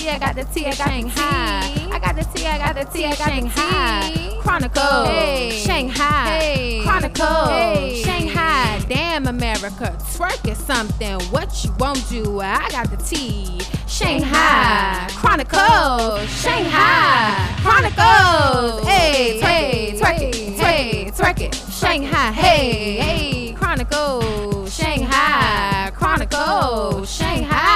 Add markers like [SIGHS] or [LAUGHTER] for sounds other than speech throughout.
tea, I got the tea, I got Shanghai. I got the tea, I got the tea, I got Shanghai. Chronicles, Shanghai. Chronicles, Shanghai. Damn America, twerk is something. What you won't do, I got the tea. Shanghai. Chronicles, Shanghai. Chronicles. Hey, hey, twerk it, hey, twerk it. Shanghai, hey, hey, Chronicles, Shanghai. Chronicles, Shanghai.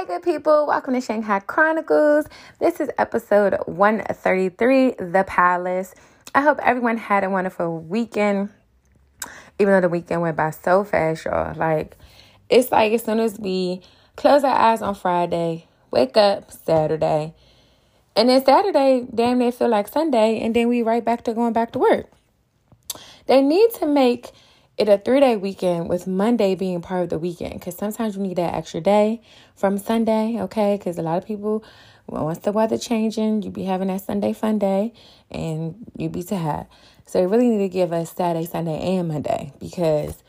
Hey, good people, welcome to Shanghai Chronicles. This is episode 133, The Palace. I hope everyone had a wonderful weekend, even though the weekend went by so fast, y'all. Like, it's like as soon as we close our eyes on Friday, wake up Saturday, and then Saturday, damn near feel like Sunday, and then we right back to going back to work. They need to make it a three day weekend with Monday being part of the weekend because sometimes you need that extra day from Sunday, okay? Because a lot of people, well, once the weather changing, you be having that Sunday fun day and you be tired. So they really need to give us Saturday, Sunday, and Monday because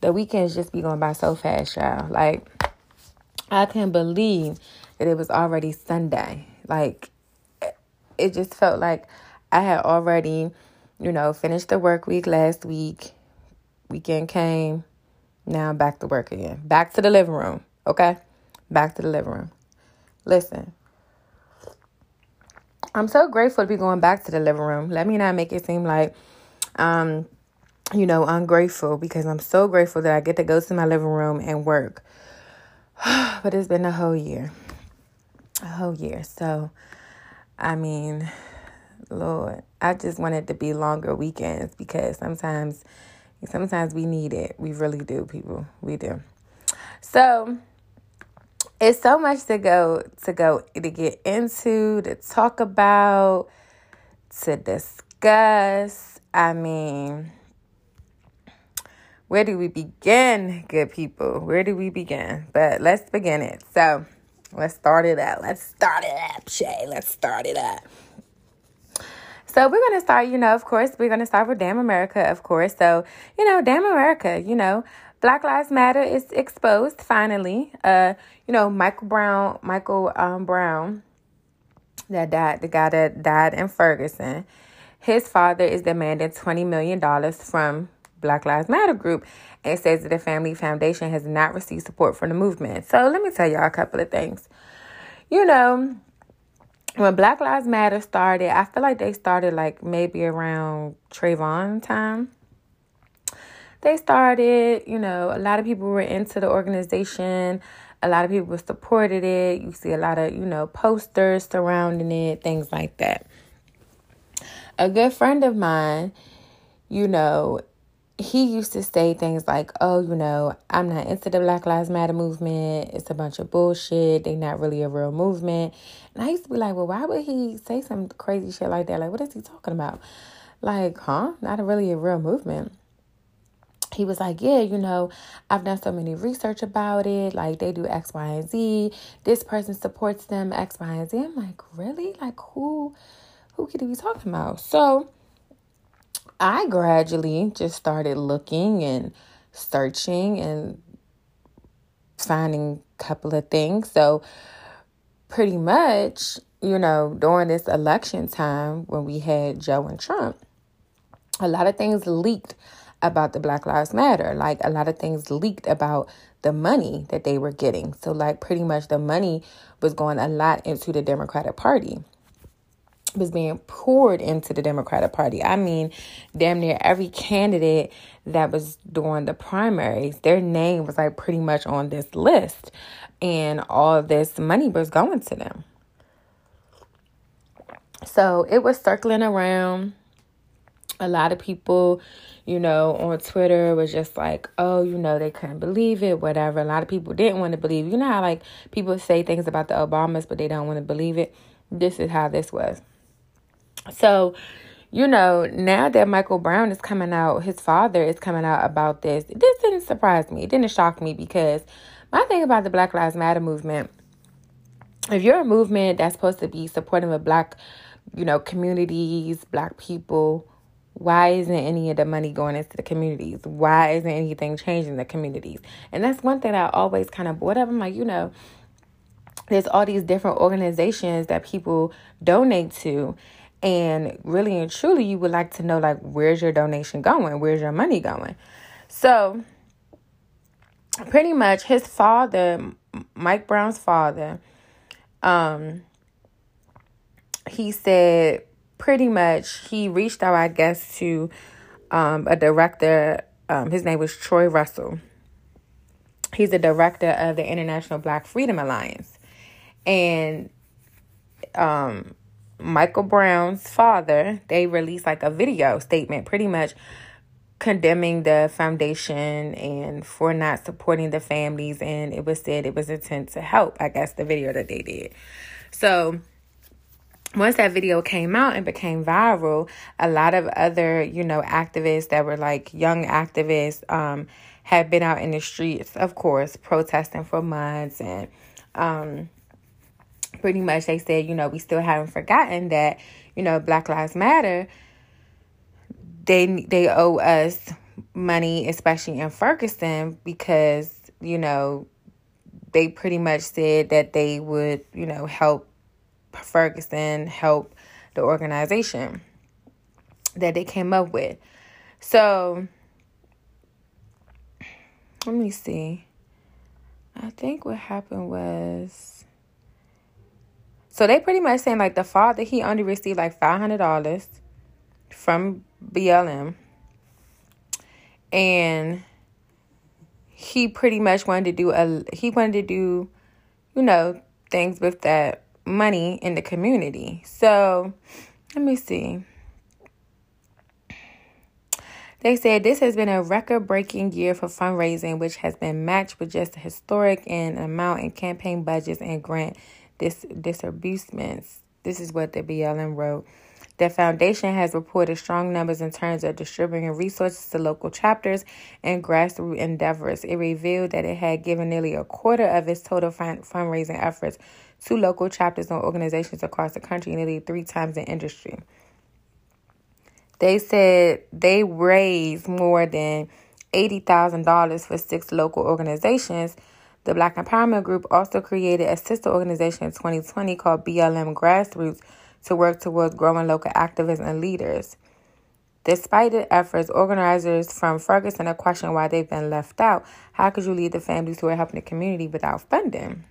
the weekends just be going by so fast, y'all. Like, I can't believe that it was already Sunday. Like, it just felt like I had already, you know, finished the work week last week. Weekend came. Now I'm back to work again. Back to the living room. Okay? Back to the living room. Listen. I'm so grateful to be going back to the living room. Let me not make it seem like um, you know, ungrateful because I'm so grateful that I get to go to my living room and work. [SIGHS] but it's been a whole year. A whole year. So I mean, Lord, I just want it to be longer weekends because sometimes sometimes we need it. We really do, people. We do. So it's so much to go to go to get into, to talk about, to discuss. I mean, where do we begin, good people? Where do we begin? But let's begin it. So let's start it out. Let's start it up, Shay. Let's start it up. So we're gonna start, you know, of course, we're gonna start with Damn America, of course. So, you know, Damn America, you know, Black Lives Matter is exposed finally. Uh, you know, Michael Brown, Michael um, Brown, that died, the guy that died in Ferguson. His father is demanding twenty million dollars from Black Lives Matter group and says that the Family Foundation has not received support from the movement. So let me tell y'all a couple of things. You know, when Black Lives Matter started, I feel like they started like maybe around Trayvon time. They started, you know, a lot of people were into the organization. A lot of people supported it. You see a lot of, you know, posters surrounding it, things like that. A good friend of mine, you know, he used to say things like, oh, you know, I'm not into the Black Lives Matter movement. It's a bunch of bullshit. They're not really a real movement. And I used to be like, well, why would he say some crazy shit like that? Like, what is he talking about? Like, huh? Not a really a real movement. He was like, yeah, you know, I've done so many research about it. Like, they do X, Y, and Z. This person supports them, X, Y, and Z. I'm like, really? Like, who, who could he be talking about? So, I gradually just started looking and searching and finding a couple of things. So, pretty much, you know, during this election time when we had Joe and Trump, a lot of things leaked about the Black Lives Matter. Like, a lot of things leaked about the money that they were getting. So, like, pretty much the money was going a lot into the Democratic Party was being poured into the Democratic Party. I mean, damn near every candidate that was doing the primaries, their name was like pretty much on this list, and all this money was going to them. So it was circling around. A lot of people, you know, on Twitter was just like, oh, you know, they couldn't believe it, whatever. A lot of people didn't want to believe. You know how like people say things about the Obamas, but they don't want to believe it. This is how this was. So, you know, now that Michael Brown is coming out, his father is coming out about this. This didn't surprise me. It didn't shock me because my thing about the Black Lives Matter movement, if you're a movement that's supposed to be supporting the black, you know, communities, black people, why isn't any of the money going into the communities? Why isn't anything changing the communities? And that's one thing I always kind of brought up. I'm like, you know, there's all these different organizations that people donate to and really and truly you would like to know like where's your donation going? Where's your money going? So pretty much his father mike brown's father um he said pretty much he reached out i guess to um a director um his name was troy russell. He's the director of the international black freedom alliance. And um Michael Brown's father, they released like a video statement pretty much condemning the foundation and for not supporting the families and it was said it was intent to help i guess the video that they did. So once that video came out and became viral a lot of other you know activists that were like young activists um had been out in the streets of course protesting for months and um pretty much they said, you know, we still haven't forgotten that, you know, Black Lives Matter, they they owe us money, especially in Ferguson, because, you know, they pretty much said that they would, you know, help Ferguson, help the organization that they came up with. So let me see. I think what happened was so they pretty much saying like the father he only received like five hundred dollars from BLM, and he pretty much wanted to do a he wanted to do, you know, things with that money in the community. So let me see. They said this has been a record breaking year for fundraising, which has been matched with just a historic in amount in campaign budgets and grant dis- disbursements. This is what the BLM wrote. The foundation has reported strong numbers in terms of distributing resources to local chapters and grassroots endeavors. It revealed that it had given nearly a quarter of its total fund- fundraising efforts to local chapters and organizations across the country, nearly three times the industry. They said they raised more than $80,000 for six local organizations the Black Empowerment Group also created a sister organization in 2020 called BLM Grassroots to work towards growing local activists and leaders. Despite the efforts, organizers from Ferguson are questioning why they've been left out. How could you lead the families who are helping the community without funding?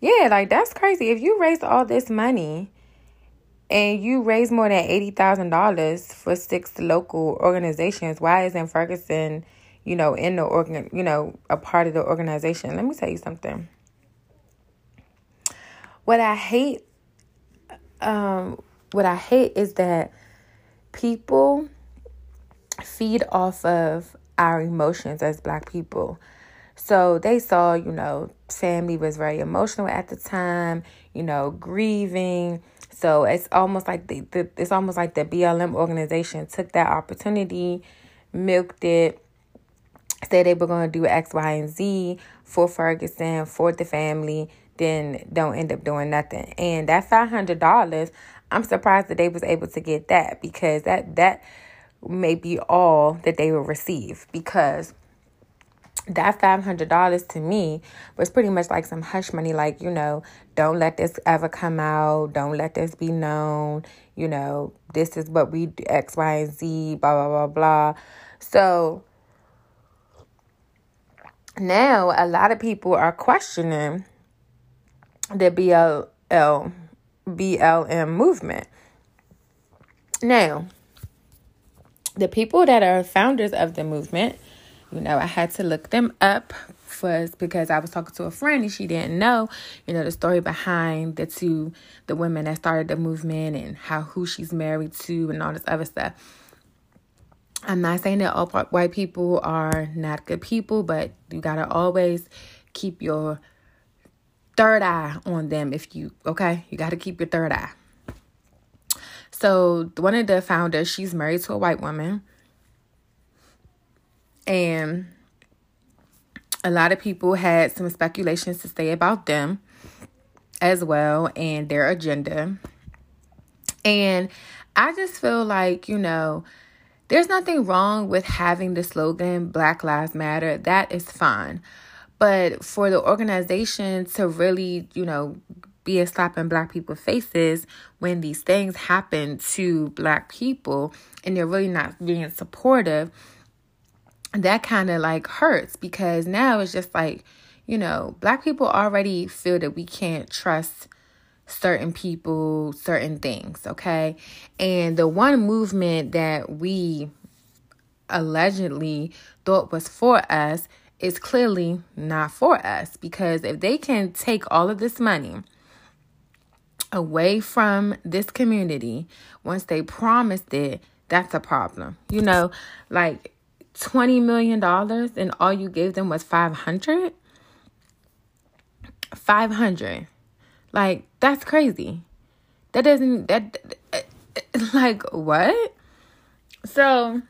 Yeah, like that's crazy. If you raise all this money and you raise more than $80,000 for six local organizations, why isn't Ferguson you know, in the organ, you know, a part of the organization. Let me tell you something. What I hate, um, what I hate is that people feed off of our emotions as black people. So they saw, you know, family was very emotional at the time, you know, grieving. So it's almost like the, the it's almost like the BLM organization took that opportunity, milked it, say they were going to do X, Y, and Z for Ferguson, for the family, then don't end up doing nothing. And that five hundred dollars, I'm surprised that they was able to get that because that that may be all that they will receive because that five hundred dollars to me was pretty much like some hush money, like you know, don't let this ever come out, don't let this be known, you know, this is what we do, X, Y, and Z, blah blah blah blah. So now a lot of people are questioning the BLL BLM movement. Now, the people that are founders of the movement, you know, I had to look them up first because I was talking to a friend and she didn't know, you know, the story behind the two the women that started the movement and how who she's married to and all this other stuff. I'm not saying that all white people are not good people, but you gotta always keep your third eye on them if you okay you got to keep your third eye So one of the founders, she's married to a white woman. And a lot of people had some speculations to say about them as well and their agenda. And I just feel like, you know, there's nothing wrong with having the slogan Black Lives Matter. That is fine. But for the organization to really, you know, be a slap in black people's faces when these things happen to black people and they're really not being supportive, that kind of like hurts because now it's just like, you know, black people already feel that we can't trust certain people, certain things, okay? And the one movement that we allegedly thought was for us is clearly not for us because if they can take all of this money away from this community once they promised it, that's a problem. You know, like 20 million dollars and all you gave them was 500 500 like that's crazy. That doesn't that [LAUGHS] like what? So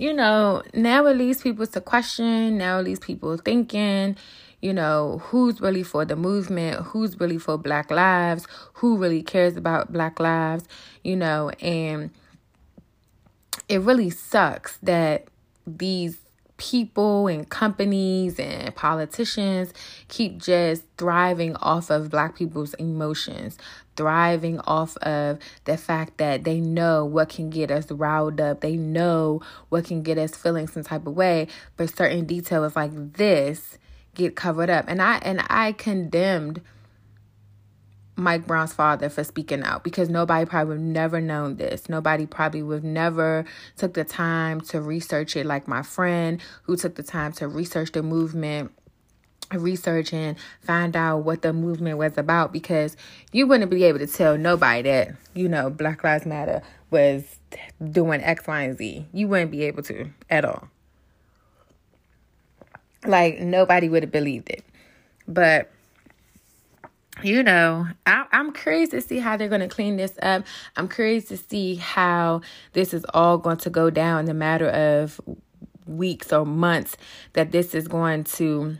you know now it leaves people to question now it leaves people thinking you know who's really for the movement who's really for black lives who really cares about black lives you know and it really sucks that these people and companies and politicians keep just thriving off of black people's emotions, thriving off of the fact that they know what can get us riled up, they know what can get us feeling some type of way, but certain details like this get covered up. And I and I condemned Mike Brown's father for speaking out because nobody probably would never known this. Nobody probably would never took the time to research it like my friend who took the time to research the movement research and find out what the movement was about because you wouldn't be able to tell nobody that, you know, Black Lives Matter was doing X, Y, and Z. You wouldn't be able to at all. Like nobody would have believed it. But you know, I, am curious to see how they're going to clean this up. I'm curious to see how this is all going to go down in the matter of weeks or months that this is going to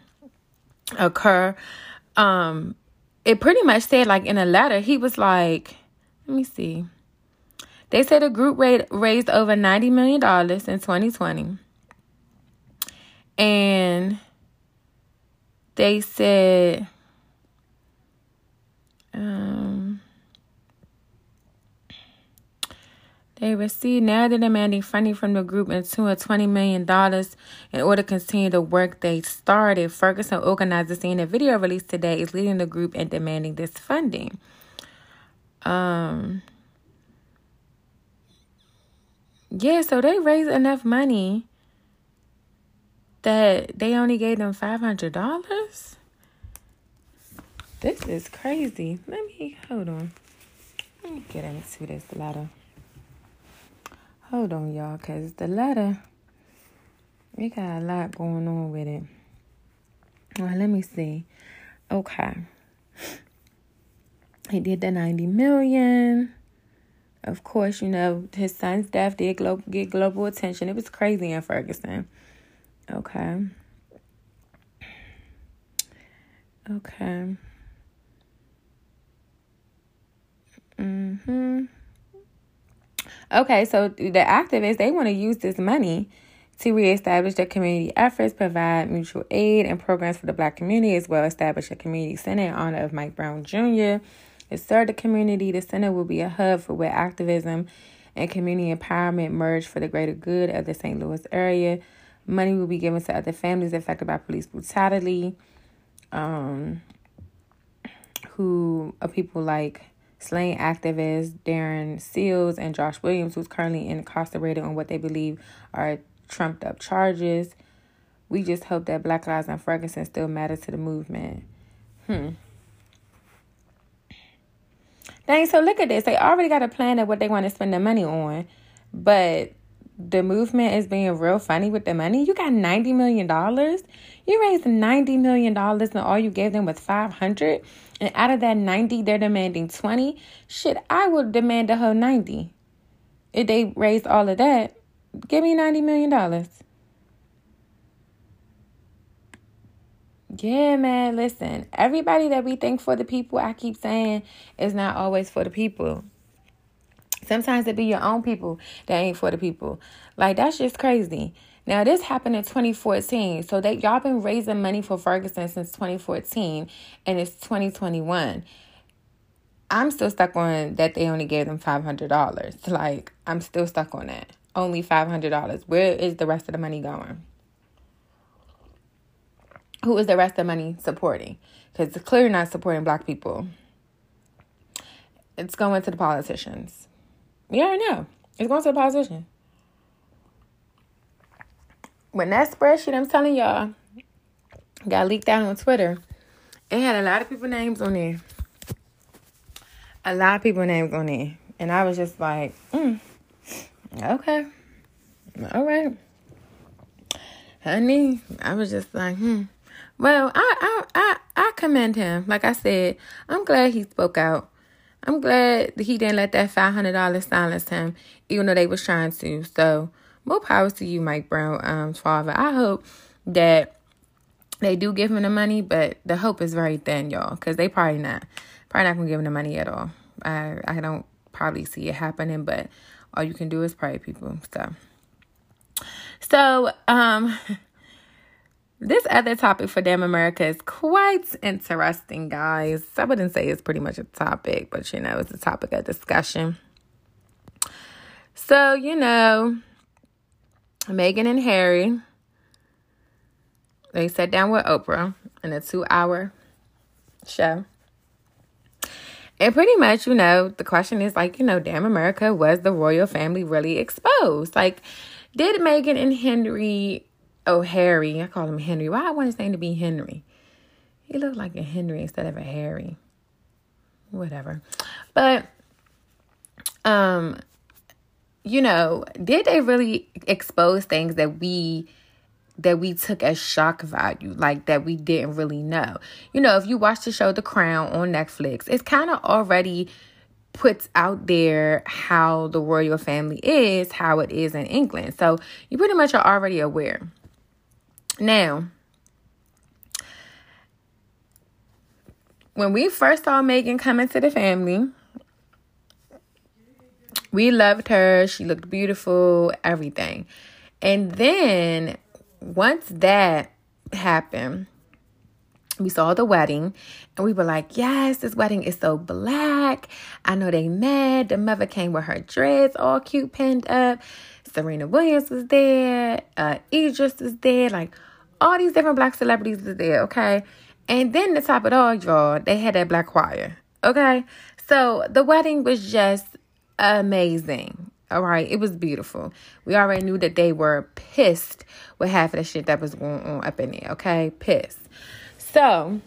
occur. Um, it pretty much said, like in a letter, he was like, let me see. They said the group raised over $90 million in 2020. And they said um, they received now they're demanding funding from the group into a $20 million in order to continue the work they started. Ferguson organizer saying a video released today is leading the group in demanding this funding. Um, yeah, so they raised enough money that they only gave them $500. This is crazy. Let me hold on. Let me get into this letter. Hold on, y'all, because the letter, we got a lot going on with it. Well, let me see. Okay. He did the 90 million. Of course, you know, his son's death did glo- get global attention. It was crazy in Ferguson. Okay. Okay. Hmm Okay, so the activists they want to use this money to reestablish their community efforts, provide mutual aid and programs for the black community, as well establish a community center in honor of Mike Brown Jr. To serve the community, the center will be a hub for where activism and community empowerment merge for the greater good of the St. Louis area. Money will be given to other families affected by police brutality, um, who are people like slain activists Darren Seals and Josh Williams, who's currently incarcerated on what they believe are trumped up charges. We just hope that Black Lives and Ferguson still matter to the movement. Hmm. Dang, so look at this. They already got a plan of what they want to spend their money on, but the movement is being real funny with the money. You got $90 million. You raised $90 million and all you gave them was 500 And out of that 90, they're demanding 20 Shit, I would demand a whole 90 If they raised all of that, give me $90 million. Yeah, man, listen. Everybody that we think for the people, I keep saying, is not always for the people. Sometimes it be your own people that ain't for the people. Like that's just crazy. Now this happened in 2014. So that y'all been raising money for Ferguson since 2014 and it's 2021. I'm still stuck on that they only gave them $500. Like I'm still stuck on that. Only $500. Where is the rest of the money going? Who is the rest of the money supporting? Because it's clearly not supporting black people. It's going to the politicians. You already know. It's going to the politician. When that spreadsheet I'm telling y'all got leaked out on Twitter, it had a lot of people names on there. A lot of people names on there. And I was just like, mm, okay. All right. Honey, I was just like, hmm. Well, I, I I I commend him. Like I said, I'm glad he spoke out. I'm glad he didn't let that five hundred dollars silence him, even though they was trying to. So more power to you, Mike Brown, um, father. I hope that they do give him the money, but the hope is very thin, y'all, because they probably not, probably not gonna give him the money at all. I I don't probably see it happening, but all you can do is pray, people. So, so um. [LAUGHS] This other topic for Damn America is quite interesting, guys. I wouldn't say it's pretty much a topic, but you know, it's a topic of discussion. So, you know, Meghan and Harry, they sat down with Oprah in a two hour show. And pretty much, you know, the question is like, you know, damn America, was the royal family really exposed? Like, did Meghan and Henry Oh, Harry. I call him Henry. Why I want his name to be Henry? He looked like a Henry instead of a Harry. Whatever. But um you know, did they really expose things that we that we took as shock value, like that we didn't really know? You know, if you watch the show The Crown on Netflix, it's kind of already puts out there how the royal family is, how it is in England. So you pretty much are already aware. Now, when we first saw Meghan come into the family, we loved her. She looked beautiful, everything. And then once that happened, we saw the wedding and we were like, yes, this wedding is so black. I know they met. The mother came with her dress all cute pinned up. Serena Williams was there. Uh, Idris was there. Like all these different black celebrities was there, okay? And then to top it all, y'all, they had that black choir, okay? So the wedding was just amazing. All right, it was beautiful. We already knew that they were pissed with half of the shit that was going on up in there, okay? Pissed. So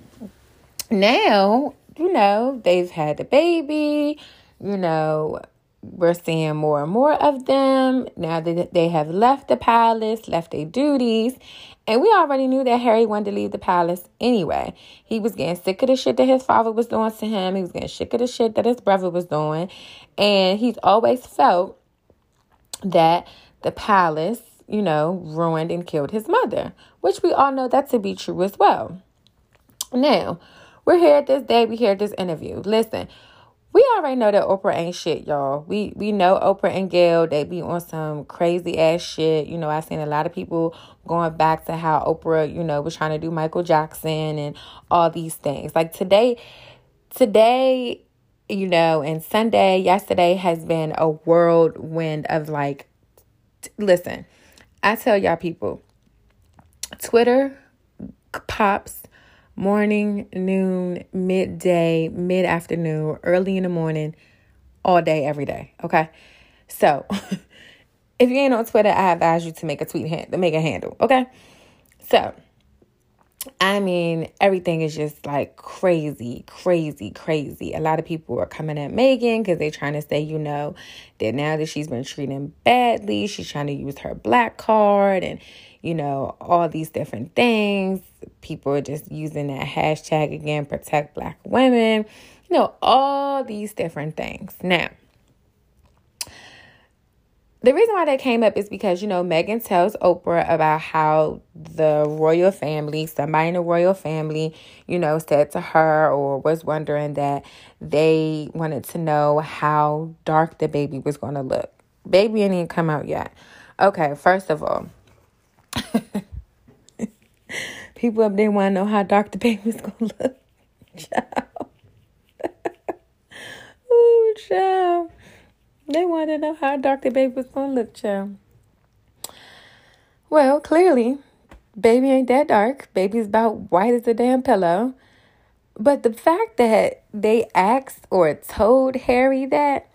now, you know, they've had the baby, you know, we're seeing more and more of them now that they have left the palace, left their duties. And we already knew that Harry wanted to leave the palace anyway. He was getting sick of the shit that his father was doing to him. He was getting sick of the shit that his brother was doing. And he's always felt that the palace, you know, ruined and killed his mother, which we all know that to be true as well. Now, we're here at this day, we hear this interview. Listen, we already know that Oprah ain't shit, y'all. We we know Oprah and Gayle, they be on some crazy ass shit. You know, I've seen a lot of people going back to how Oprah, you know, was trying to do Michael Jackson and all these things. Like today, today, you know, and Sunday, yesterday has been a whirlwind of like t- listen, I tell y'all people, Twitter pops morning, noon, midday, mid afternoon, early in the morning, all day, every day. Okay. So [LAUGHS] if you ain't on Twitter, I advise you to make a tweet hand to make a handle. Okay. So I mean, everything is just like crazy, crazy, crazy. A lot of people are coming at Meghan because they're trying to say, you know, that now that she's been treated badly, she's trying to use her black card and, you know, all these different things. People are just using that hashtag again, protect black women, you know, all these different things. Now, the reason why that came up is because, you know, Meghan tells Oprah about how the royal family, somebody in the royal family, you know, said to her or was wondering that they wanted to know how dark the baby was going to look. Baby ain't even come out yet. Okay, first of all, [LAUGHS] people up there want to know how dark the baby was going to look. [LAUGHS] Child. Ooh, child. They want to know how dark the baby was going to look, child. Well, clearly, baby ain't that dark. Baby's about white as a damn pillow. But the fact that they asked or told Harry that,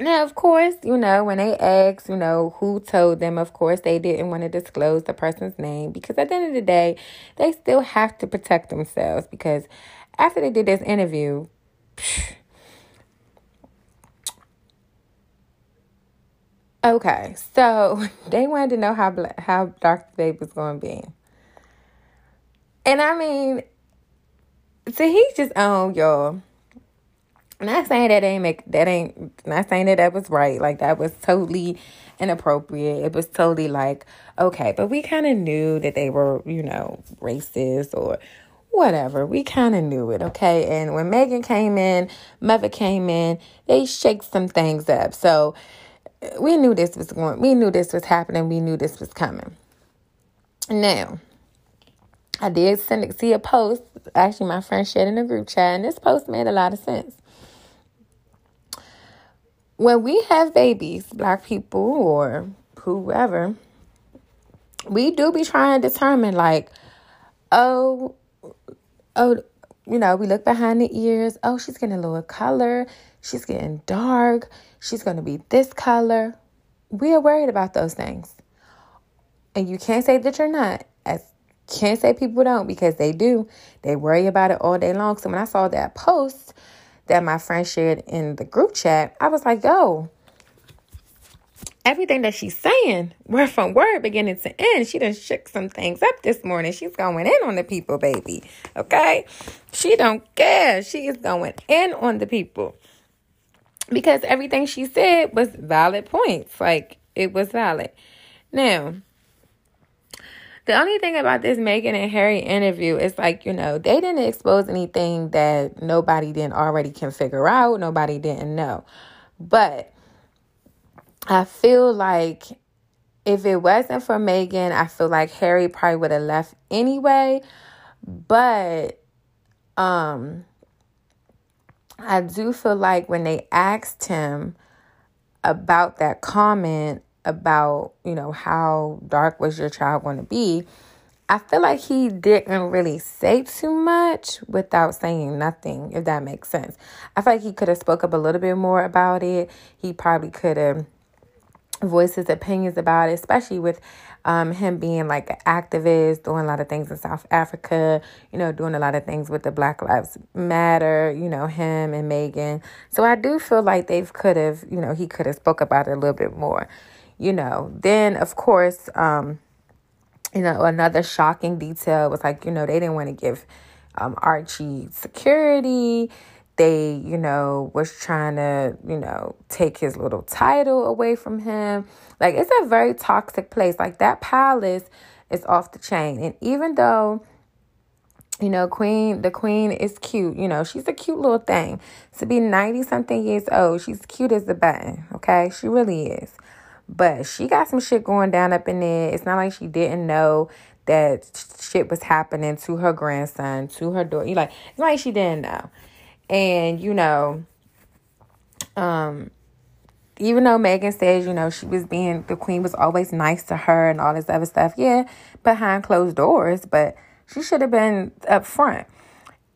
now, of course, you know, when they asked, you know, who told them, of course, they didn't want to disclose the person's name because at the end of the day, they still have to protect themselves because after they did this interview, phew, Okay, so [LAUGHS] they wanted to know how black, how dark the baby was going to be, and I mean, so he's just on y'all. Not saying that ain't make that ain't not saying that that was right. Like that was totally inappropriate. It was totally like okay, but we kind of knew that they were you know racist or whatever. We kind of knew it, okay? And when Meghan came in, Mother came in, they shake some things up. So we knew this was going we knew this was happening we knew this was coming now i did send see a post actually my friend shared in a group chat and this post made a lot of sense when we have babies black people or whoever we do be trying to determine like oh oh you know we look behind the ears oh she's getting a little color she's getting dark she's going to be this color. We are worried about those things. And you can't say that you're not. As can't say people don't because they do. They worry about it all day long. So when I saw that post that my friend shared in the group chat, I was like, yo, everything that she's saying, word from word, beginning to end, she done shook some things up this morning. She's going in on the people, baby. Okay? She don't care. She is going in on the people because everything she said was valid points. Like it was valid. Now, the only thing about this Meghan and Harry interview is like, you know, they didn't expose anything that nobody didn't already can figure out, nobody didn't know. But I feel like if it wasn't for Meghan, I feel like Harry probably would have left anyway. But um I do feel like when they asked him about that comment about, you know, how dark was your child going to be, I feel like he didn't really say too much without saying nothing, if that makes sense. I feel like he could have spoke up a little bit more about it. He probably could have voiced his opinions about it, especially with um, him being like an activist, doing a lot of things in South Africa, you know, doing a lot of things with the Black Lives Matter, you know, him and Meghan. So I do feel like they could have, you know, he could have spoke about it a little bit more, you know. Then, of course, um, you know, another shocking detail was like, you know, they didn't want to give um, Archie security they, you know, was trying to, you know, take his little title away from him. Like it's a very toxic place. Like that palace is off the chain. And even though you know, Queen, the Queen is cute. You know, she's a cute little thing. To be 90 something years old, she's cute as a button. Okay. She really is. But she got some shit going down up in there. It's not like she didn't know that shit was happening to her grandson, to her daughter. You like, it's like she didn't know. And, you know, um, even though Meghan says, you know, she was being, the queen was always nice to her and all this other stuff, yeah, behind closed doors, but she should have been up front.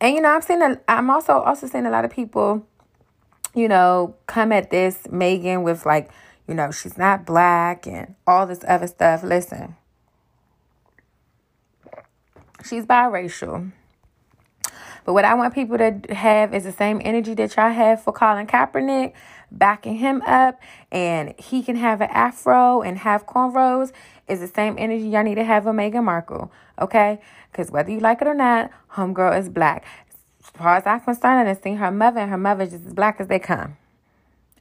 And, you know, I'm seeing, a, I'm also, also seeing a lot of people, you know, come at this Meghan with like, you know, she's not black and all this other stuff. Listen, She's biracial. But what I want people to have is the same energy that y'all have for Colin Kaepernick, backing him up, and he can have an afro and have cornrows. Is the same energy y'all need to have with Meghan Markle, okay? Because whether you like it or not, homegirl is black. As far as I'm concerned, I've seen her mother, and her mother is just as black as they come,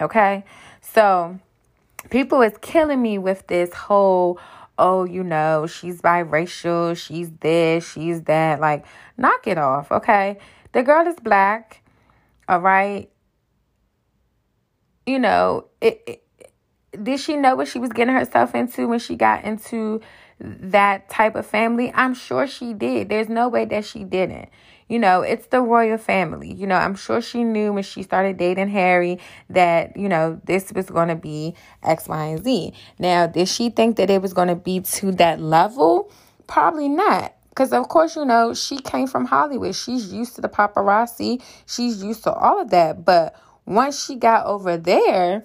okay? So people is killing me with this whole oh, you know, she's biracial, she's this, she's that. Like, knock it off, okay? The girl is black, all right? You know, it, it did she know what she was getting herself into when she got into that type of family? I'm sure she did. There's no way that she didn't. You know, it's the royal family. You know, I'm sure she knew when she started dating Harry that, you know, this was going to be X, Y, and Z. Now, did she think that it was going to be to that level? Probably not. Because, of course, you know, she came from Hollywood. She's used to the paparazzi, she's used to all of that. But once she got over there,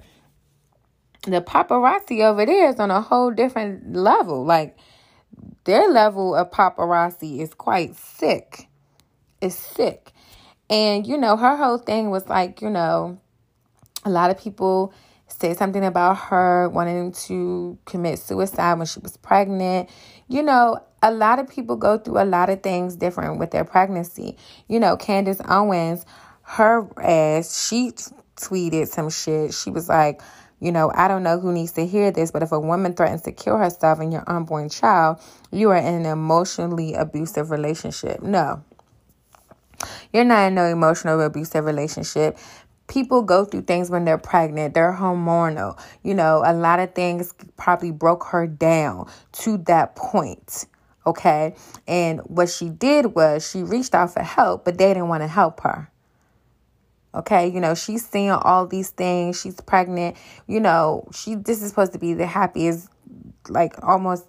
the paparazzi over there is on a whole different level. Like, their level of paparazzi is quite sick is sick. And, you know, her whole thing was like, you know, a lot of people said something about her wanting to commit suicide when she was pregnant. You know, a lot of people go through a lot of things different with their pregnancy. You know, Candace Owens, her ass, she tweeted some shit. She was like, you know, I don't know who needs to hear this, but if a woman threatens to kill herself and your unborn child, you are in an emotionally abusive relationship. No, you're not in no emotional abusive relationship. People go through things when they're pregnant. They're hormonal. You know, a lot of things probably broke her down to that point. Okay. And what she did was she reached out for help, but they didn't want to help her. Okay, you know, she's seeing all these things. She's pregnant. You know, she this is supposed to be the happiest, like almost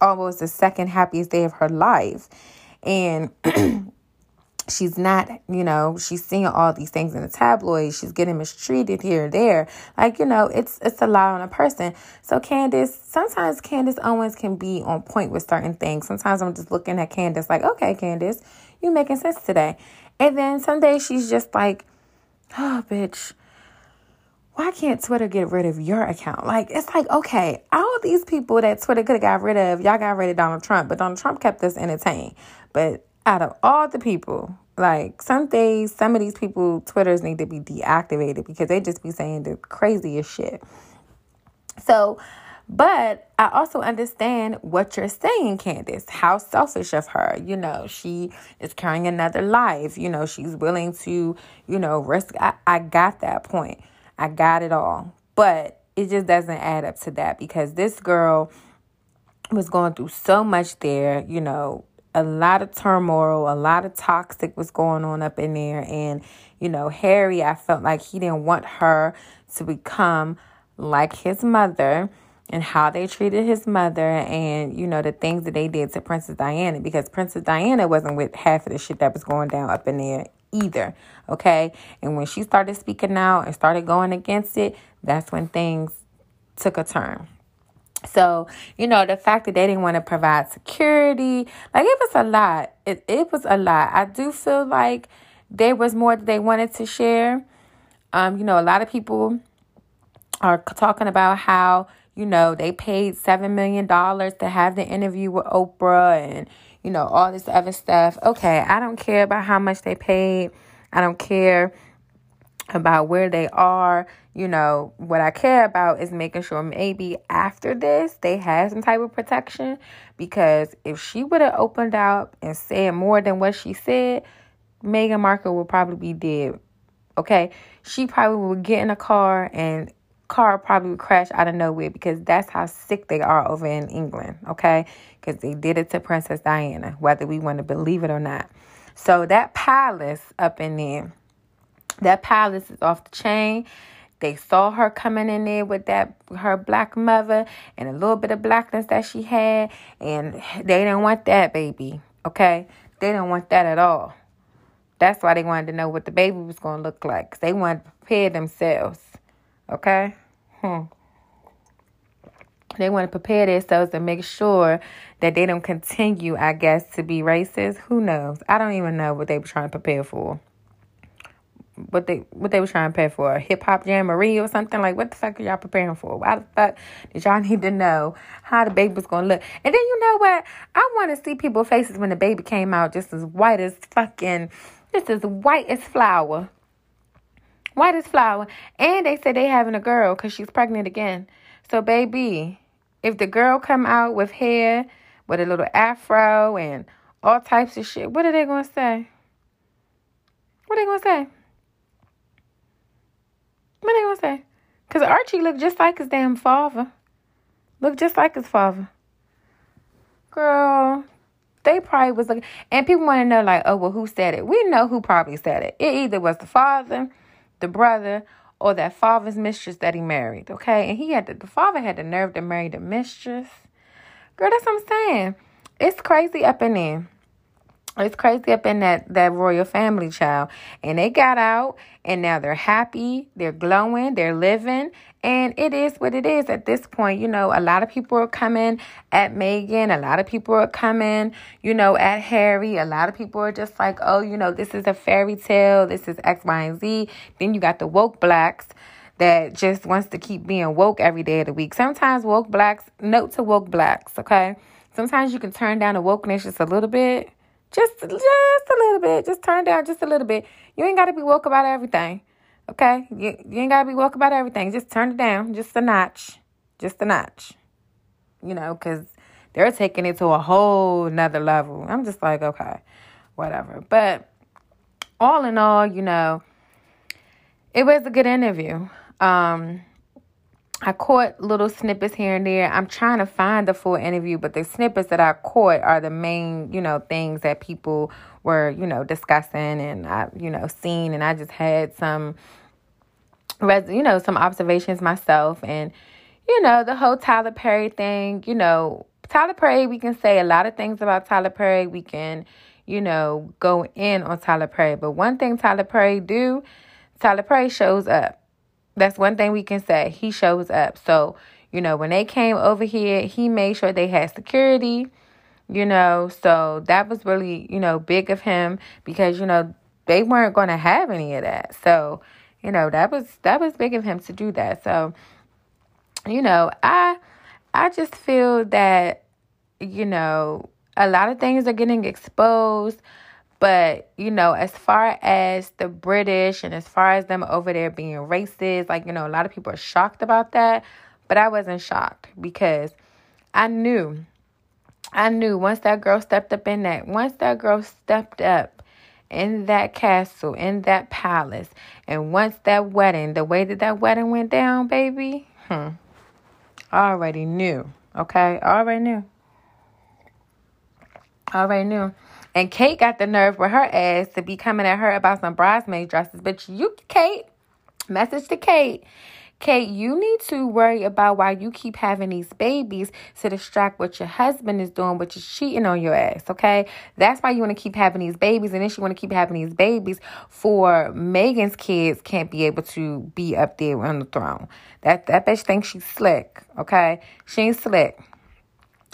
almost the second happiest day of her life. And [CLEARS THROAT] she's not, you know, she's seeing all these things in the tabloids. She's getting mistreated here and there. Like, you know, it's it's a lot on a person. So Candace, sometimes Candace Owens can be on point with certain things. Sometimes I'm just looking at Candace like, okay, Candace, you making sense today. And then some days she's just like, oh, bitch, why can't Twitter get rid of your account? Like, it's like, okay, all these people that Twitter could have got rid of, y'all got rid of Donald Trump, but Donald Trump kept us entertained. But out of all the people, like some days, some of these people, Twitters need to be deactivated because they just be saying the craziest shit. So, but I also understand what you're saying, Candace. How selfish of her. You know, she is carrying another life. You know, she's willing to, you know, risk. I, I got that point. I got it all. But it just doesn't add up to that because this girl was going through so much there, you know, a lot of turmoil, a lot of toxic was going on up in there. And, you know, Harry, I felt like he didn't want her to become like his mother and how they treated his mother and, you know, the things that they did to Princess Diana because Princess Diana wasn't with half of the shit that was going down up in there either. Okay. And when she started speaking out and started going against it, that's when things took a turn. So, you know, the fact that they didn't want to provide security, like it was a lot. It it was a lot. I do feel like there was more that they wanted to share. Um, you know, a lot of people are talking about how, you know, they paid seven million dollars to have the interview with Oprah and, you know, all this other stuff. Okay, I don't care about how much they paid. I don't care about where they are. You know, what I care about is making sure maybe after this they have some type of protection because if she would have opened up and said more than what she said, Meghan Markle would probably be dead. Okay? She probably would get in a car and car probably would crash out of nowhere because that's how sick they are over in England, okay? Because they did it to Princess Diana, whether we want to believe it or not. So that palace up in there that palace is off the chain. They saw her coming in there with that her black mother and a little bit of blackness that she had, and they didn't want that baby. Okay, they didn't want that at all. That's why they wanted to know what the baby was going to look like. Cause they wanted to prepare themselves. Okay. Hmm. they want to prepare themselves to make sure that they don't continue, I guess, to be racist. Who knows? I don't even know what they were trying to prepare for. What they what they were trying to prepare for? A hip hop jamboree or something? Like what the fuck are y'all preparing for? Why the fuck did y'all [LAUGHS] need to know how the baby was gonna look? And then you know what? I wanna see people's faces when the baby came out just as white as fucking just as white as flour. White as flour. And they said they having a girl because she's pregnant again. So baby, if the girl come out with hair, with a little afro and all types of shit, what are they gonna say? What are they gonna say? What they gonna say? Cause Archie looked just like his damn father. Looked just like his father. Girl, they probably was looking, and people want to know like, oh well, who said it? We know who probably said it. It either was the father, the brother, or that father's mistress that he married, okay? And he had the, the father had the nerve to marry the mistress. Girl, that's what I'm saying. It's crazy up in there. It's crazy up in that, that royal family, child. And they got out and now they're happy, they're glowing, they're living. And it is what it is at this point. You know, a lot of people are coming at Meghan. A lot of people are coming, you know, at Harry. A lot of people are just like, oh, you know, this is a fairy tale. This is X, Y, and Z. Then you got the woke blacks that just wants to keep being woke every day of the week. Sometimes woke blacks, note to woke blacks, okay? Sometimes you can turn down the wokeness just a little bit just, just a little bit. Just turn down just a little bit. You ain't got to be woke about everything. Okay? You, you ain't got to be woke about everything. Just turn it down just a notch. Just a notch. You know, because they're taking it to a whole nother level. I'm just like, okay, whatever. But all in all, you know, it was a good interview. Um, I caught little snippets here and there. I'm trying to find the full interview, but the snippets that I caught are the main, you know, things that people were, you know, discussing and I, you know, seen. And I just had some, you know, some observations myself. And, you know, the whole Tyler Perry thing, you know, Tyler Perry, we can say a lot of things about Tyler Perry. We can, you know, go in on Tyler Perry. But one thing Tyler Perry do, Tyler Perry shows up that's one thing we can say. He shows up. So, you know, when they came over here, he made sure they had security, you know, so that was really, you know, big of him because, you know, they weren't going to have any of that. So, you know, that was that was big of him to do that. So, you know, I I just feel that you know, a lot of things are getting exposed. But, you know, as far as the British and as far as them over there being racist, like, you know, a lot of people are shocked about that. But I wasn't shocked because I knew, I knew once that girl stepped up in that, once that girl stepped up in that castle, in that palace, and once that wedding, the way that that wedding went down, baby, hmm, already knew. Okay, already knew. Already knew. And Kate got the nerve with her ass to be coming at her about some bridesmaid dresses. But you, Kate, message to Kate. Kate, you need to worry about why you keep having these babies to distract what your husband is doing, which is cheating on your ass, okay? That's why you want to keep having these babies, and then she want to keep having these babies for Meghan's kids can't be able to be up there on the throne. That that bitch thinks she's slick, okay? She ain't slick.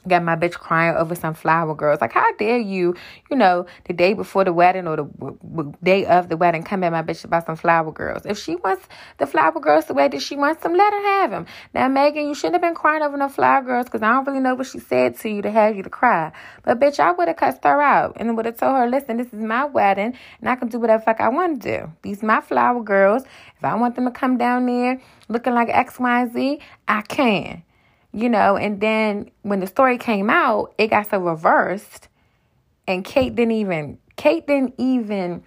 Got my bitch crying over some flower girls. Like, how dare you, you know, the day before the wedding or the w- w- day of the wedding, come at my bitch about some flower girls. If she wants the flower girls the way that she wants them, let her have them. Now, Meghan, you shouldn't have been crying over no flower girls because I don't really know what she said to you to have you to cry. But, bitch, I would have cussed her out and would have told her, listen, this is my wedding and I can do whatever fuck I want to do. These my flower girls. If I want them to come down there looking like X, Y, Z, I can you know, and then when the story came out, it got so reversed and Kate didn't even Kate didn't even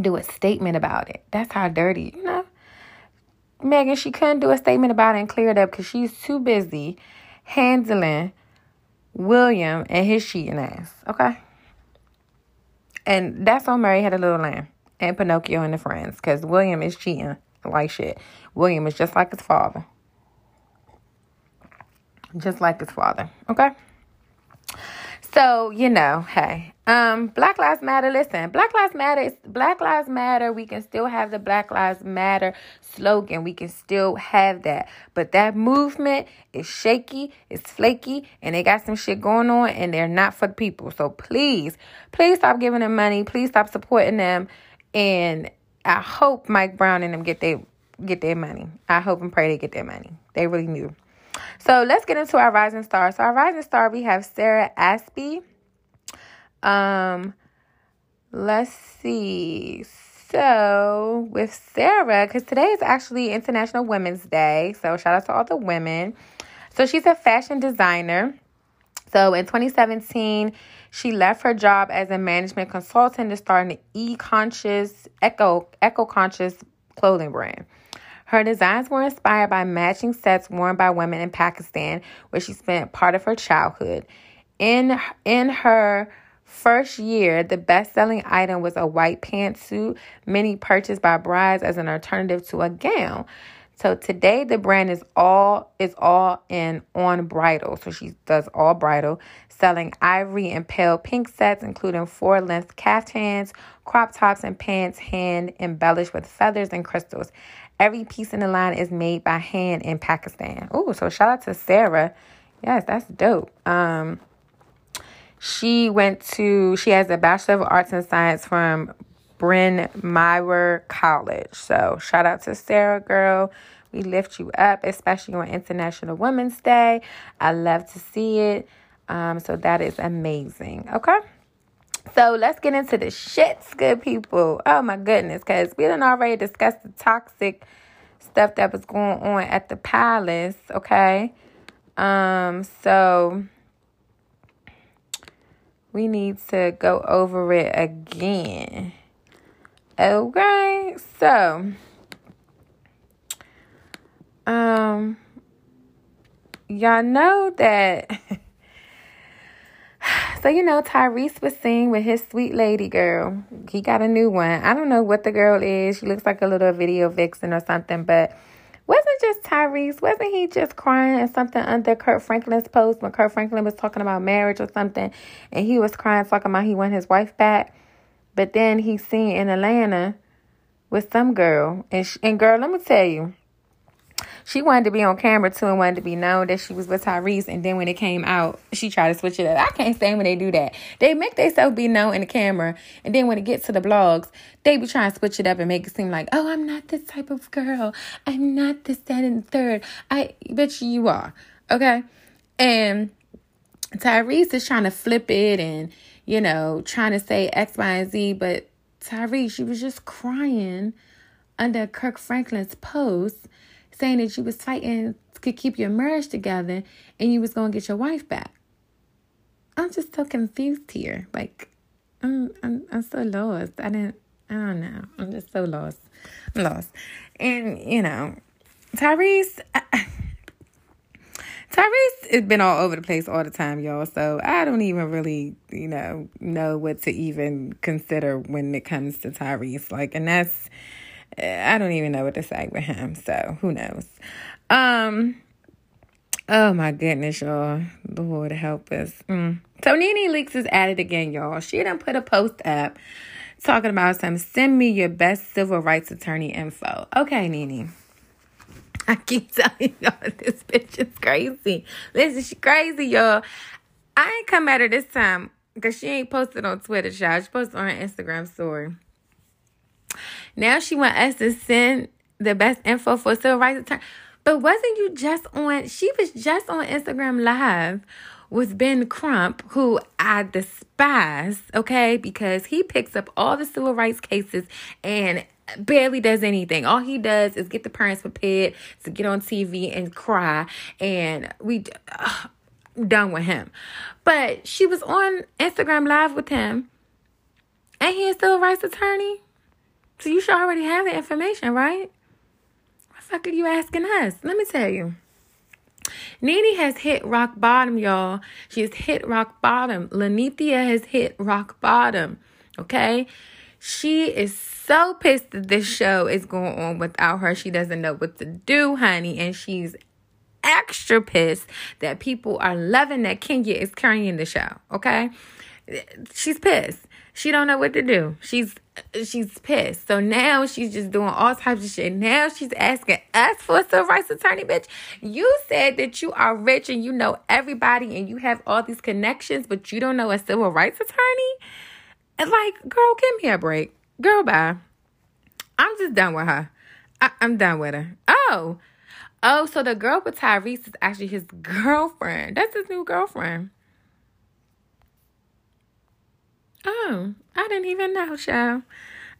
do a statement about it. That's how dirty, you know. Meghan, she couldn't do a statement about it and clear it up because she's too busy handling William and his cheating ass. Okay. And that's on Mary had a little lamb and Pinocchio and the friends because William is cheating like shit. William is just like his father just like his father. Okay. So, you know, hey, um, Black Lives Matter, listen, Black Lives Matter, is Black Lives Matter, we can still have the Black Lives Matter slogan. We can still have that. But that movement is shaky, it's flaky, and they got some shit going on and they're not for the people. So please, please stop giving them money. Please stop supporting them. And I hope Mike Brown and them get their get their money. I hope and pray they get their money. They really knew. So let's get into our rising star. So our rising star, we have Sarah Aspey. Um, let's see. So with Sarah, because today is actually International Women's Day. So shout out to all the women. So she's a fashion designer. So in 2017, she left her job as a management consultant to start an e-conscious, eco, eco-conscious clothing brand. Her designs were inspired by matching sets worn by women in Pakistan, where she spent part of her childhood. In in her first year, the best-selling item was a white pantsuit, many purchased by brides as an alternative to a gown. So today the brand is all is all in on bridal. So she does all bridal, selling ivory and pale pink sets, including four length caftans, crop tops, and pants hand embellished with feathers and crystals. Every piece in the line is made by hand in Pakistan. Oh, so shout out to Sarah. Yes, that's dope. Um, she went to, she has a Bachelor of Arts and Science from Bryn Mawr College. So shout out to Sarah, girl. We lift you up, especially on International Women's Day. I love to see it. Um, so that is amazing. Okay. So let's get into the shits, good people. Oh my goodness, because we didn't already discuss the toxic stuff that was going on at the palace, okay? Um, so we need to go over it again. Okay, so um y'all know that [LAUGHS] So, you know, Tyrese was seen with his sweet lady girl. He got a new one. I don't know what the girl is. She looks like a little video vixen or something, but wasn't just Tyrese, wasn't he just crying and something under Kirk Franklin's post when Kirk Franklin was talking about marriage or something and he was crying talking about he want his wife back. But then he's seen in Atlanta with some girl. And, she, and girl, let me tell you, she wanted to be on camera too and wanted to be known that she was with Tyrese. And then when it came out, she tried to switch it up. I can't stand when they do that. They make themselves be known in the camera. And then when it gets to the blogs, they be trying to switch it up and make it seem like, oh, I'm not this type of girl. I'm not this, that, and third. I bet you you are. Okay. And Tyrese is trying to flip it and, you know, trying to say X, Y, and Z. But Tyrese, she was just crying under Kirk Franklin's post saying that you was fighting to keep your marriage together and you was going to get your wife back. I'm just so confused here. Like, I'm, I'm, I'm so lost. I didn't, I don't know. I'm just so lost. I'm lost. And, you know, Tyrese, [LAUGHS] Tyrese has been all over the place all the time, y'all. So I don't even really, you know, know what to even consider when it comes to Tyrese. Like, and that's, I don't even know what to say with him. So who knows? Um. Oh my goodness, y'all. Lord help us. Mm. So Nene Leakes is at it again, y'all. She done put a post up talking about some send me your best civil rights attorney info. Okay, Nene. [LAUGHS] I keep telling y'all this bitch is crazy. Listen, she crazy, y'all. I ain't come at her this time because she ain't posted on Twitter, y'all. She posted on her Instagram story. Now she want us to send the best info for civil rights attorney. But wasn't you just on? She was just on Instagram Live with Ben Crump, who I despise, okay, because he picks up all the civil rights cases and barely does anything. All he does is get the parents prepared to get on TV and cry, and we done with him. But she was on Instagram Live with him, and he is civil rights attorney. So you should already have the information, right? What the fuck are you asking us? Let me tell you. Nene has hit rock bottom, y'all. She has hit rock bottom. Linnethia has hit rock bottom. Okay? She is so pissed that this show is going on without her. She doesn't know what to do, honey. And she's extra pissed that people are loving that Kenya is carrying the show. Okay, she's pissed. She don't know what to do. She's she's pissed. So now she's just doing all types of shit. Now she's asking us for a civil rights attorney, bitch. You said that you are rich and you know everybody and you have all these connections, but you don't know a civil rights attorney. And like, girl, give me a break. Girl, bye. I'm just done with her. I- I'm done with her. Oh. Oh, so the girl with Tyrese is actually his [LAUGHS] girlfriend. That's his new girlfriend. Oh, I didn't even know, show.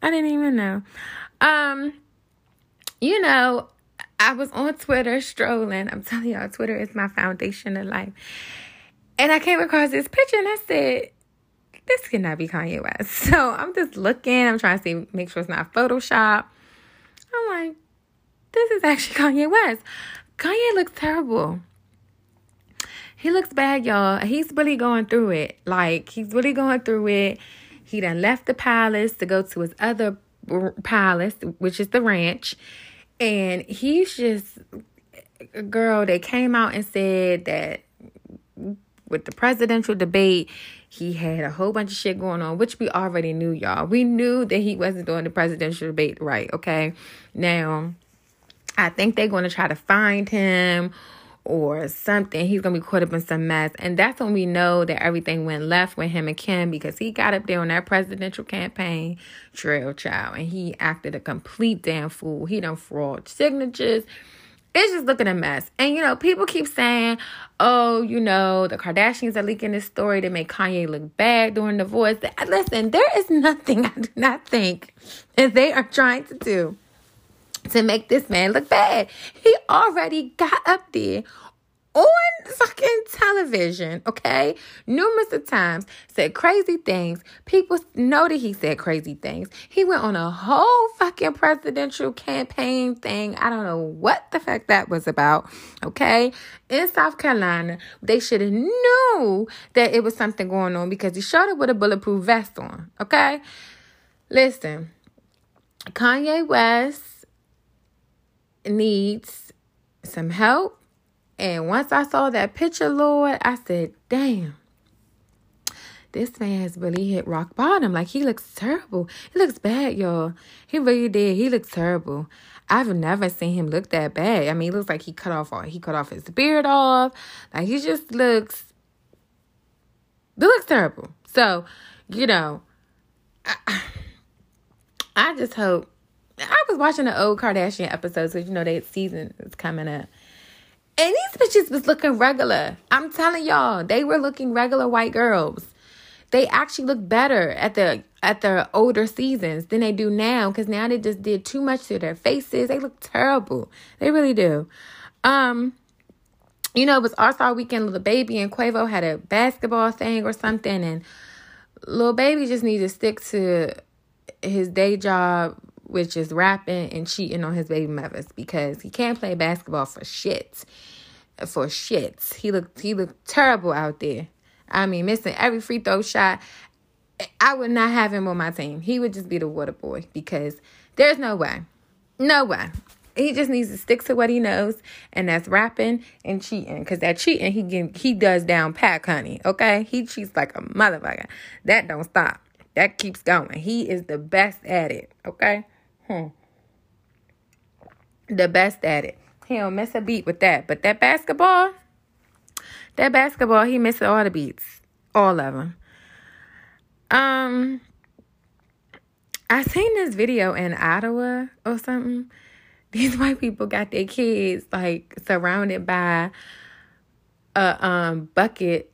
I didn't even know. Um, you know, I was on Twitter strolling. I'm telling y'all, Twitter is my foundation of life. And I came across this picture and I said, this cannot be Kanye West. [LAUGHS] So I'm just looking, I'm trying to see, make sure it's not Photoshop. I'm like, this is actually Kanye West. Kanye looks terrible. He looks bad, y'all. He's really going through it. Like, he's really going through it. He done left the palace to go to his other palace, which is the ranch. And he's just, girl, they came out and said that with the presidential debate, he had a whole bunch of shit going on, which we already knew, y'all. We knew that he wasn't doing the presidential debate right, okay? Now, I think they're going to try to find him or something. He's to be caught up in some mess. And that's when we know that everything went left with him and Kim because he got up there on that presidential campaign trail child and he acted a complete damn fool. He done fraud signatures it's just looking a mess. And you know, people keep saying, oh, you know, the Kardashians are leaking this story to make Kanye look bad during the voice. Listen, there is nothing [LAUGHS] I do not think that they are trying to do to make this man look bad. He already got up there on fucking television, okay? Numerous of times said crazy things. People know that he said crazy things. He went on a whole fucking presidential campaign thing. I don't know what the fuck that was about, okay? In South Carolina, they should have knew that it was something going on because he showed up with a bulletproof vest on, okay? Listen, Kanye West needs some help and once I saw that picture, Lord, I said, damn, this man has really hit rock bottom. Like he looks terrible. He looks bad, y'all. He really did. He looks terrible. I've never seen him look that bad. I mean, he looks like he cut off all he cut off his beard off. Like he just looks it looks terrible. So, you know, I, I just hope I was watching the old Kardashian episodes because you know that season is coming up. And these bitches was looking regular. I'm telling y'all, they were looking regular white girls. They actually look better at the at their older seasons than they do now because now they just did too much to their faces. They look terrible. They really do. Um, you know, it was All Star Weekend. Lil Baby and Quavo had a basketball thing or something, and Little Baby just needs to stick to his day job which is rapping and cheating on his baby mothers because he can't play basketball for shit. For shits. He looked he looked terrible out there. I mean, missing every free throw shot. I would not have him on my team. He would just be the water boy because there's no way. No way. He just needs to stick to what he knows, and that's rapping and cheating. Cause that cheating he get, he does down pack, honey. Okay, he cheats like a motherfucker. That don't stop. That keeps going. He is the best at it. Okay. Hmm. The best at it. He don't miss a beat with that. But that basketball, that basketball, he missed all the beats. All of them. Um, I seen this video in Ottawa or something. [LAUGHS] These white people got their kids like surrounded by a um bucket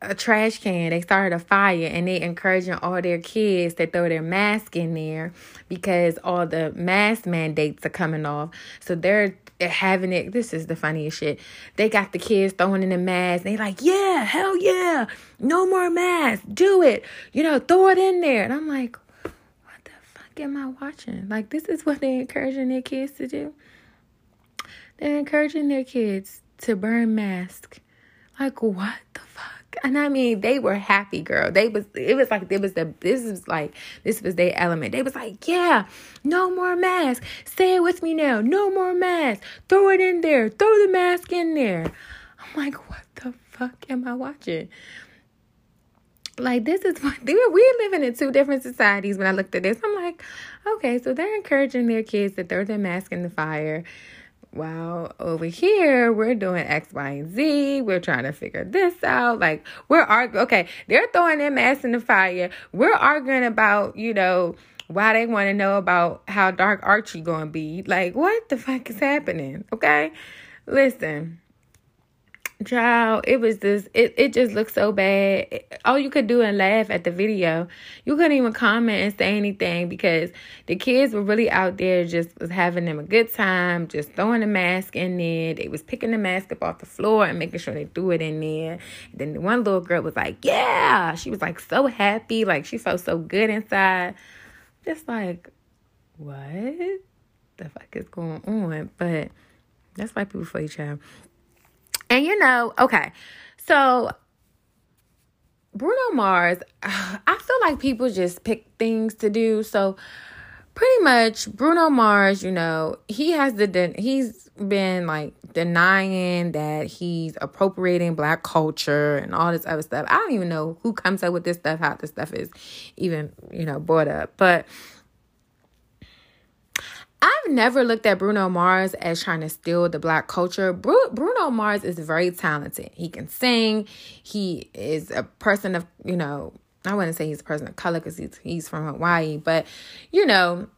a, trash can. They started a fire and they encouraging all their kids to throw their mask in there because all the mask mandates are coming off. So they're having it. This is the funniest shit. They got the kids throwing in the mask. They like, yeah, hell yeah, no more masks. Do it. You know, throw it in there. And I'm like, what the fuck am I watching? Like, this is what they're encouraging their kids to do. They're encouraging their kids to burn masks like, what the fuck? and I mean, they were happy, girl. They was it was like it was the this was like this was their element. They was like, yeah, no more mask. It with me now. No more mask. Throw it in there. Throw the mask in there. I'm like, what the fuck am I watching? Like this is what [LAUGHS] we're we're living in two different societies. When I looked at this, I'm like, okay, so they're encouraging their kids to throw their mask in the fire well, over here, we're doing X, Y, and Z. We're trying to figure this out. Like, we're arguing. Okay, they're throwing their mass in the fire. We're arguing about, you know, why they want to know about how dark Archie going to be. Like, what the fuck is happening? Okay, listen child it was just it, it just looked so bad. All you could do and laugh at the video. You couldn't even comment and say anything because the kids were really out there just was having them a good time just throwing the mask in there. They was picking the mask up off the floor and making sure they threw it in there. And then the one little girl was like yeah! She was like so happy like she felt so good inside. Just like what the fuck is going on? But that's why people for each other and you know, okay, so Bruno Mars, [SIGHS] I feel like people just pick things to do. So pretty much Bruno Mars, you know, he has the he's been like denying that he's appropriating black culture and all this other stuff. I don't even know who comes up with this stuff, how this stuff is even, you know, brought up. But I've never looked at Bruno Mars as trying to steal the black culture. Bruno Mars is very talented. He can sing. He is a person of, you know, I wouldn't say he's a person of color because he's, he's from Hawaii, but, you know,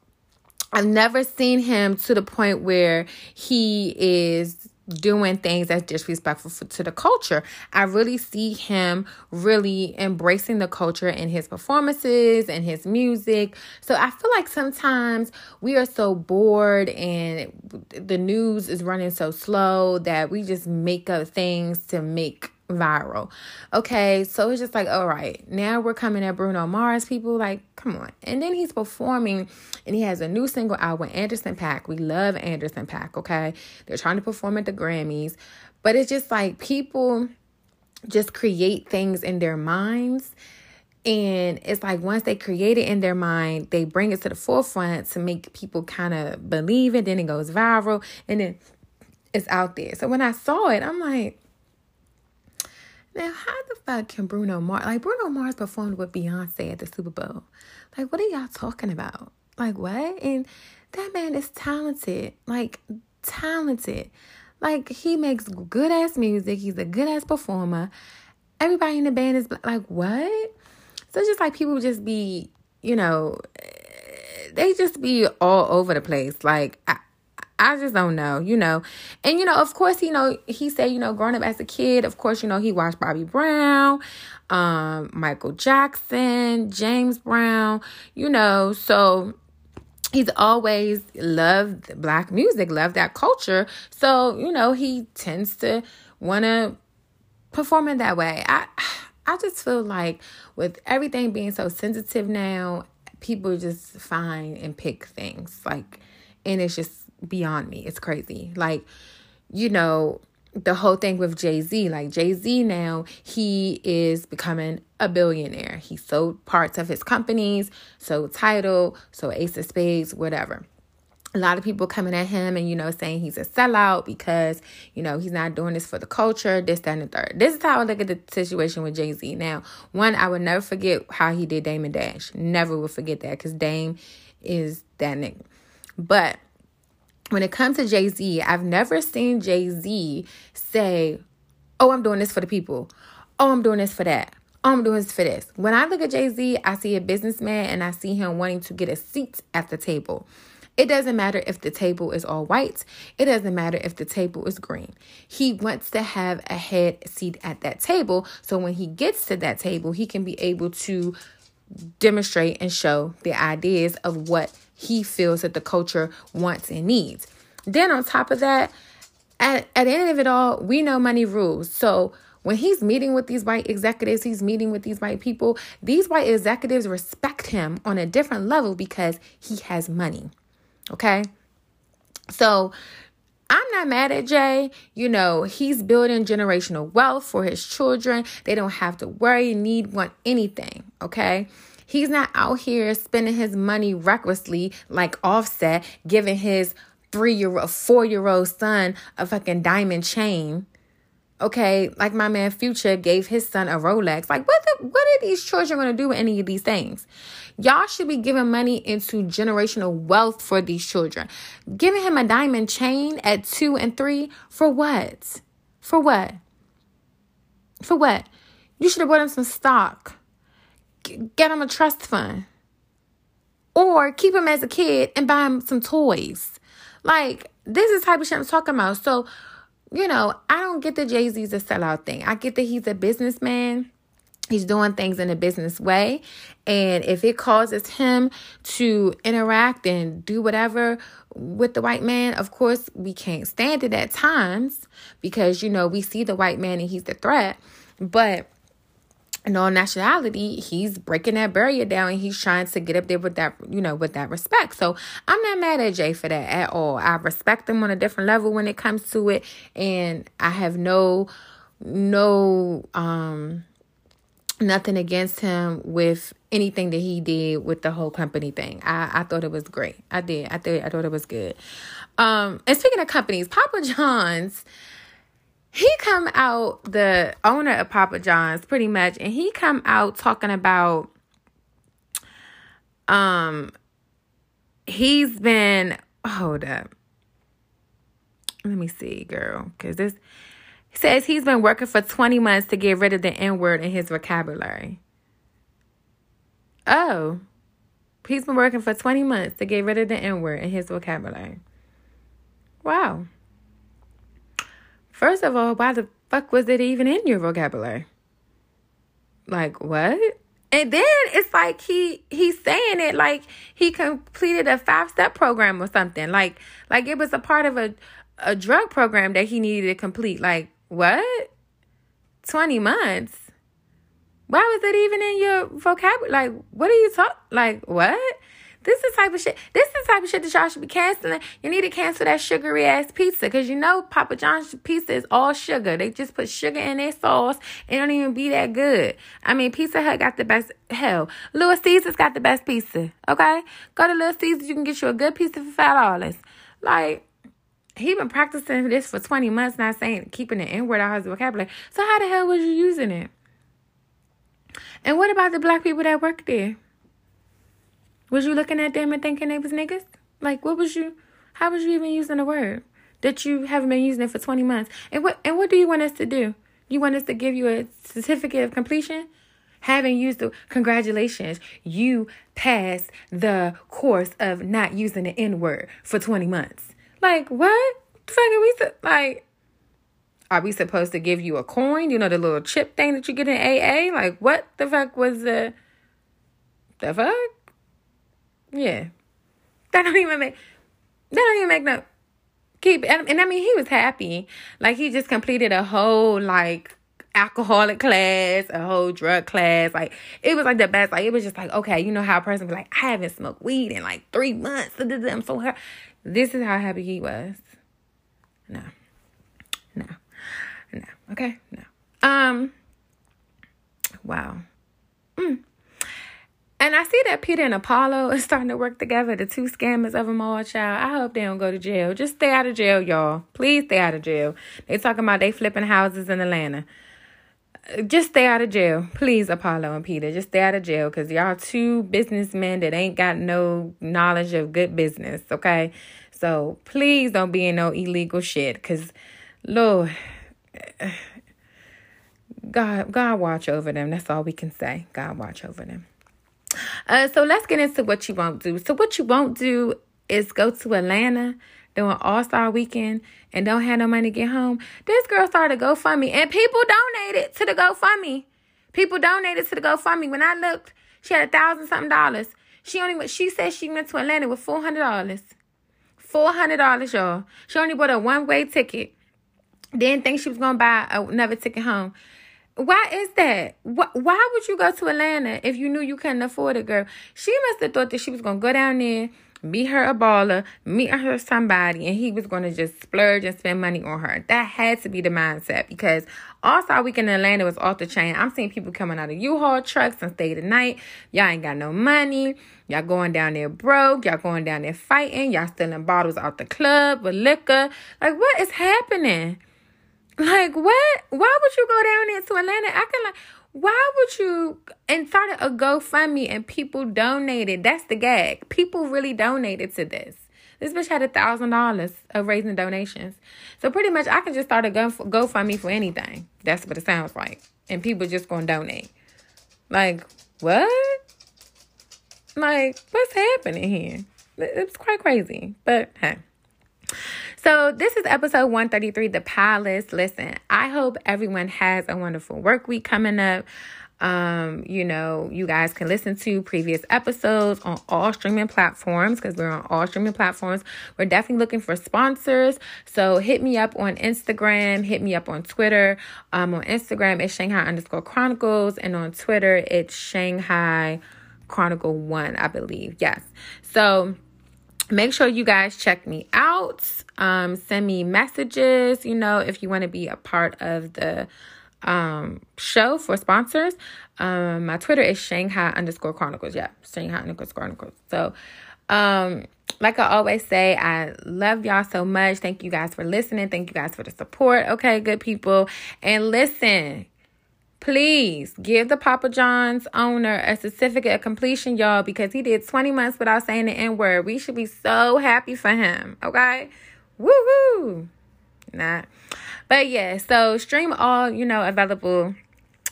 I've never seen him to the point where he is doing things that's disrespectful to the culture. I really see him really embracing the culture in his performances and his music. So I feel like sometimes we are so bored and the news is running so slow that we just make up things to make viral. Okay, so it's just like, all right, now we're coming at Bruno Mars, people. Like, come on. And then he's performing and he has a new single out with Anderson .Paak. We love Anderson .Paak, okay? They're trying to perform at the Grammys, but it's just like people just create things in their minds. And it's like once they create it in their mind, they bring it to the forefront to make people kind of believe it. Then it goes viral and then it's out there. So when I saw it, I'm like, now, how the fuck can Bruno Mars, like Bruno Mars performed with Beyonce at the Super Bowl? Like, what are y'all talking about? Like, what? And that man is talented, like, talented. Like, he makes good ass music, he's a good ass performer. Everybody in the band is like, what? So just like people just be, you know, they just be all over the place. Like, I, I just don't know, you know. And you know, of course, you know, he said, you know, growing up as a kid, of course, you know, he watched Bobby Brown, um, Michael Jackson, James Brown, you know, so he's always loved black music, loved that culture. So, you know, he tends to want to perform in that way. I I just feel like with everything being so sensitive now, people just find and pick things like and it's just beyond me. It's crazy. Like, you know, the whole thing with Jay Z, like Jay Z now, he is becoming a billionaire. He sold parts of his companies, sold Tidal, so Ace of Spades, whatever. A lot of people coming at him and, you know, saying he's a sellout because, you know, he's not doing this for the culture, this, that, and the third. This is how I look at the situation with Jay Z. Now, one, I would never forget how he did Dame and Dash. Never will forget that because Dame is that nigga. But when it comes to Jay Z, I've never seen Jay Z say, Oh, I'm doing this for the people. Oh, I'm doing this for that. Oh, I'm doing this for this. When I look at Jay Z, I see a businessman and I see him wanting to get a seat at the table. It doesn't matter if the table is all white. It doesn't matter if the table is green. He wants to have a head seat at that table. So when he gets to that table, he can be able to demonstrate and show the ideas of what he feels that the culture wants and needs. Then on top of that, at, at the end of it all, we know money rules. So when he's meeting with these white executives, he's meeting with these white people, these white executives respect him on a different level because he has money. Okay? So I'm not mad at Jay. You know, he's building generational wealth for his children. They don't have to worry, need, want anything. Okay. He's not out here spending his money recklessly like Offset, giving his three year old, four year old son a fucking diamond chain. Okay, like my man Future gave his son a Rolex. Like, what the, what are these children gonna do with any of these things? Y'all should be giving money into generational wealth for these children. Giving him a diamond chain at two and three for what? For what? For what? You should have bought him some stock. Get him a trust fund. Or keep him as a kid and buy him some toys. Like, this is type of shit I'm talking about. So, you know, I don't get the Jay Z's a sellout thing. I get that he's a businessman. He's doing things in a business way. And if it causes him to interact and do whatever with the white man, of course, we can't stand it at times because, you know, we see the white man and he's the threat. But in all nationality, he's breaking that barrier down and he's trying to get up there with that, you know, with that respect. So I'm not mad at Jay for that at all. I respect him on a different level when it comes to it. And I have no, no, um, nothing against him with anything that he did with the whole company thing. I, I thought it was great. I did. I thought I thought it was good. Um, and speaking of companies, Papa John's he come out the owner of Papa John's pretty much and he come out talking about um he's been hold up. Let me see girl because this says he's been working for 20 months to get rid of the n word in his vocabulary. Oh he's been working for 20 months to get rid of the n word in his vocabulary. Wow First of all, why the fuck was it even in your vocabulary? Like what? And then it's like he he's saying it like he completed a five step program or something. Like like it was a part of a a drug program that he needed to complete. Like what? Twenty months. Why was it even in your vocabulary? Like what are you talking? Like what? This is the type of shit. This is the type of shit that y'all should be canceling. You need to cancel that sugary ass pizza because you know Papa John's pizza is all sugar. They just put sugar in their sauce. It don't even be that good. I mean, Pizza Hut got the best. Hell, Little Caesars got the best pizza. Okay, go to Little Caesars. You can get you a good pizza for five dollars. Like he been practicing this for 20 months, not saying keeping the N word out of his vocabulary. So how the hell was you using it? And what about the black people that work there? Was you looking at them and thinking they was niggas? Like, what was you? How was you even using the word that you haven't been using it for twenty months? And what and what do you want us to do? You want us to give you a certificate of completion? Having used the congratulations, you passed the course of not using the N word for twenty months. Like what? The fuck are we like? Are we supposed to give you a coin? You know the little chip thing that you get in AA? Like what the fuck was the the fuck? Yeah. That don't even make that don't even make no keep and, and I mean he was happy. Like he just completed a whole like alcoholic class, a whole drug class. Like it was like the best. Like it was just like, okay, you know how a person be like, I haven't smoked weed in like three months. I'm so happy. This is how happy he was. No. No. No. Okay. No. Um wow. Mm. And I see that Peter and Apollo [LAUGHS] is starting to work together, the two scammers of them all, child. I hope they don't go to jail. Just stay out of jail, y'all. Please stay out of jail. They talking about they flipping houses in Atlanta. Uh, just stay out of jail. Please, Apollo and Peter. Just stay out of jail because y'all two businessmen that ain't got no knowledge of good business, okay? So please don't be in no illegal shit because, Lord, [SIGHS] God, God watch over them. That's all we can say. God watch over them. Uh, so let's get into what you won't do. So what you won't do is go to Atlanta during All Star Weekend and don't have no money to get home. This girl started GoFundMe and people donated to the GoFundMe. People donated to the GoFundMe. When I looked, she had a thousand something dollars. She only she said she went to Atlanta with four hundred dollars. Four hundred dollars, y'all. She only bought a one way ticket. Didn't think she was gonna buy another ticket home. Why is that? Why would you go to Atlanta if you knew you couldn't afford it, girl? She must have thought that she was gonna go down there meet her a baller, meet her somebody, and he was going to just splurge and spend money on her. That had to be the mindset because all Star Week in Atlanta was off the chain. I'm seeing people coming out of U-Haul trucks and stay the night. Y'all ain't got no money. Y'all going down there broke. Y'all going down there fighting. Y'all stealing bottles out the club with liquor. Like, what is happening? Like, what? Why would you go down into Atlanta? I can like why would you and started a GoFundMe and people donated? That's the gag. People really donated to this. This bitch had a thousand dollars of raising donations. So pretty much I can just start a Go GoFundMe for anything. That's what it sounds like. And people just gonna donate. Like, what? Like, what's happening here? It's quite crazy. But hey. So, this is episode 133, The Palace. Listen, I hope everyone has a wonderful work week coming up. Um, you know, you guys can listen to previous episodes on all streaming platforms because we're on all streaming platforms. We're definitely looking for sponsors. So hit me up on Instagram, hit me up on Twitter. Um, on Instagram, it's Shanghai underscore Chronicles, and on Twitter, it's Shanghai Chronicle One, I believe. Yes. So make sure you guys check me out. Um, send me messages, you know, if you want to be a part of the um, show for sponsors. Um, my Twitter is Shanghai underscore Chronicles. Yeah, Shanghai underscore Chronicles. So, um, like I always say, I love y'all so much. Thank you guys for listening. Thank you guys for the support. Okay, good people. And listen, Please give the Papa John's owner a certificate of completion, y'all, because he did 20 months without saying the N word. We should be so happy for him, okay? Woohoo! Not. But yeah, so stream all, you know, available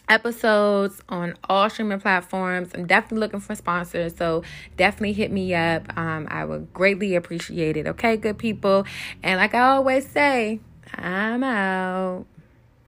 episodes on all streaming platforms. I'm definitely looking for sponsors, so definitely hit me up. Um, I would greatly appreciate it. Okay, good people. And like I always say, I'm out.